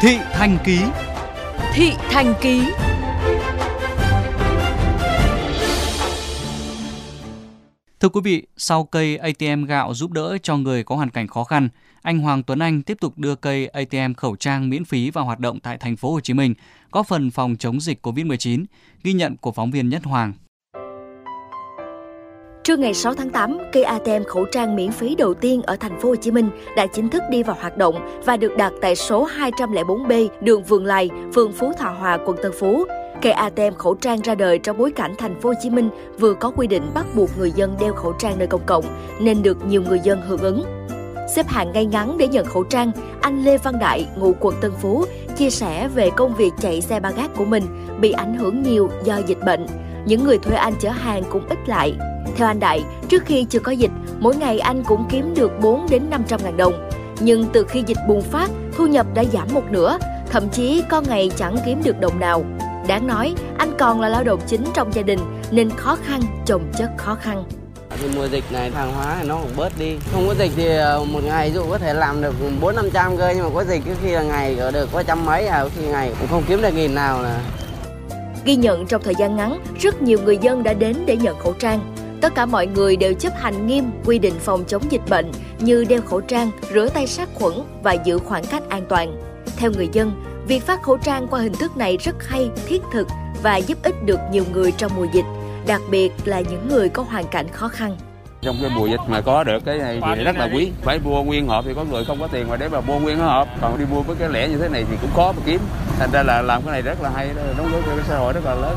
Thị Thành Ký Thị Thành Ký Thưa quý vị, sau cây ATM gạo giúp đỡ cho người có hoàn cảnh khó khăn, anh Hoàng Tuấn Anh tiếp tục đưa cây ATM khẩu trang miễn phí vào hoạt động tại thành phố Hồ Chí Minh, góp phần phòng chống dịch COVID-19, ghi nhận của phóng viên Nhất Hoàng. Trưa ngày 6 tháng 8, cây ATM khẩu trang miễn phí đầu tiên ở thành phố Hồ Chí Minh đã chính thức đi vào hoạt động và được đặt tại số 204B đường Vườn Lài, phường Phú Thọ Hòa, quận Tân Phú. Cây ATM khẩu trang ra đời trong bối cảnh thành phố Hồ Chí Minh vừa có quy định bắt buộc người dân đeo khẩu trang nơi công cộng nên được nhiều người dân hưởng ứng. Xếp hàng ngay ngắn để nhận khẩu trang, anh Lê Văn Đại, ngụ quận Tân Phú, chia sẻ về công việc chạy xe ba gác của mình bị ảnh hưởng nhiều do dịch bệnh. Những người thuê anh chở hàng cũng ít lại. Theo anh Đại, trước khi chưa có dịch, mỗi ngày anh cũng kiếm được 4 đến 500 ngàn đồng. Nhưng từ khi dịch bùng phát, thu nhập đã giảm một nửa, thậm chí có ngày chẳng kiếm được đồng nào. Đáng nói, anh còn là lao động chính trong gia đình nên khó khăn chồng chất khó khăn. Thì mùa dịch này hàng hóa nó cũng bớt đi. Không có dịch thì ờ, một ngày dụ có thể làm được 4 500 cơ nhưng mà có dịch có khi là ngày ở được có trăm mấy à, có khi ngày cũng không kiếm được nghìn nào là. Ghi nhận trong thời gian ngắn, rất nhiều người dân đã đến để nhận khẩu trang. Tất cả mọi người đều chấp hành nghiêm quy định phòng chống dịch bệnh như đeo khẩu trang, rửa tay sát khuẩn và giữ khoảng cách an toàn. Theo người dân, việc phát khẩu trang qua hình thức này rất hay, thiết thực và giúp ích được nhiều người trong mùa dịch, đặc biệt là những người có hoàn cảnh khó khăn. Trong cái mùa dịch mà có được cái này thì rất là quý. Phải mua nguyên hộp thì có người không có tiền mà để mà mua nguyên hộp. Còn đi mua với cái lẻ như thế này thì cũng khó mà kiếm. Thành ra là làm cái này rất là hay, đóng góp cho cái xã hội rất là lớn.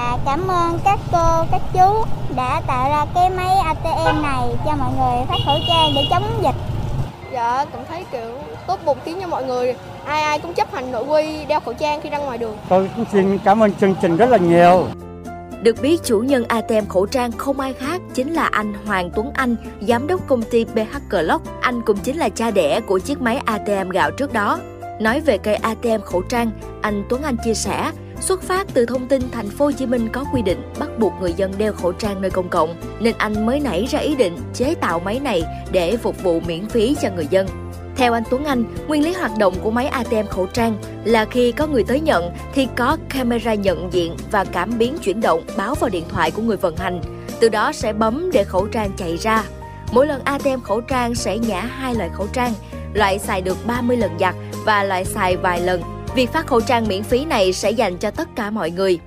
À, cảm ơn các cô, các chú đã tạo ra cái máy ATM này cho mọi người phát khẩu trang để chống dịch. Dạ, cảm thấy kiểu tốt bụng khiến cho mọi người ai ai cũng chấp hành nội quy đeo khẩu trang khi ra ngoài đường. Tôi cũng xin cảm ơn chương trình rất là nhiều. Được biết, chủ nhân ATM khẩu trang không ai khác chính là anh Hoàng Tuấn Anh, giám đốc công ty PH Clock. Anh cũng chính là cha đẻ của chiếc máy ATM gạo trước đó. Nói về cây ATM khẩu trang, anh Tuấn Anh chia sẻ, xuất phát từ thông tin thành phố Hồ Chí Minh có quy định bắt buộc người dân đeo khẩu trang nơi công cộng, nên anh mới nảy ra ý định chế tạo máy này để phục vụ miễn phí cho người dân. Theo anh Tuấn Anh, nguyên lý hoạt động của máy ATM khẩu trang là khi có người tới nhận thì có camera nhận diện và cảm biến chuyển động báo vào điện thoại của người vận hành. Từ đó sẽ bấm để khẩu trang chạy ra. Mỗi lần ATM khẩu trang sẽ nhả hai loại khẩu trang, loại xài được 30 lần giặt và loại xài vài lần. Việc phát khẩu trang miễn phí này sẽ dành cho tất cả mọi người.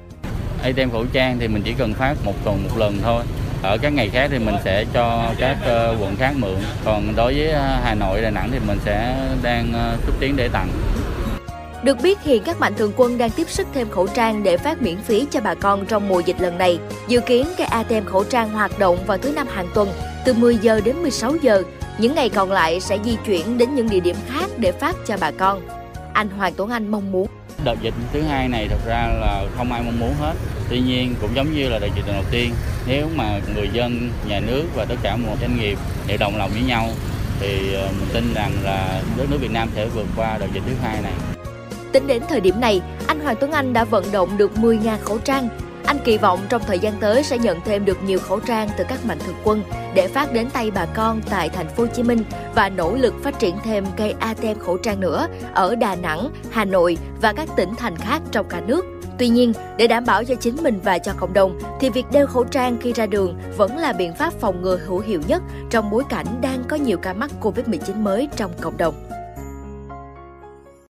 ATM khẩu trang thì mình chỉ cần phát một tuần một lần thôi ở các ngày khác thì mình sẽ cho các uh, quận khác mượn còn đối với uh, Hà Nội Đà Nẵng thì mình sẽ đang uh, xúc tiến để tặng được biết hiện các mạnh thường quân đang tiếp sức thêm khẩu trang để phát miễn phí cho bà con trong mùa dịch lần này. Dự kiến cái ATM khẩu trang hoạt động vào thứ năm hàng tuần từ 10 giờ đến 16 giờ. Những ngày còn lại sẽ di chuyển đến những địa điểm khác để phát cho bà con. Anh Hoàng Tuấn Anh mong muốn đợt dịch thứ hai này thật ra là không ai mong muốn hết tuy nhiên cũng giống như là đợt dịch đầu tiên nếu mà người dân nhà nước và tất cả một doanh nghiệp đều đồng lòng với nhau thì ờ, mình tin rằng là đất nước Việt Nam sẽ vượt qua đợt dịch thứ hai này Tính đến thời điểm này, anh Hoàng Tuấn Anh đã vận động được 10.000 khẩu trang. Anh kỳ vọng trong thời gian tới sẽ nhận thêm được nhiều khẩu trang từ các mạnh thường quân để phát đến tay bà con tại thành phố Hồ Chí Minh và nỗ lực phát triển thêm cây ATM khẩu trang nữa ở Đà Nẵng, Hà Nội và các tỉnh thành khác trong cả nước. Tuy nhiên, để đảm bảo cho chính mình và cho cộng đồng thì việc đeo khẩu trang khi ra đường vẫn là biện pháp phòng ngừa hữu hiệu nhất trong bối cảnh đang có nhiều ca mắc Covid-19 mới trong cộng đồng.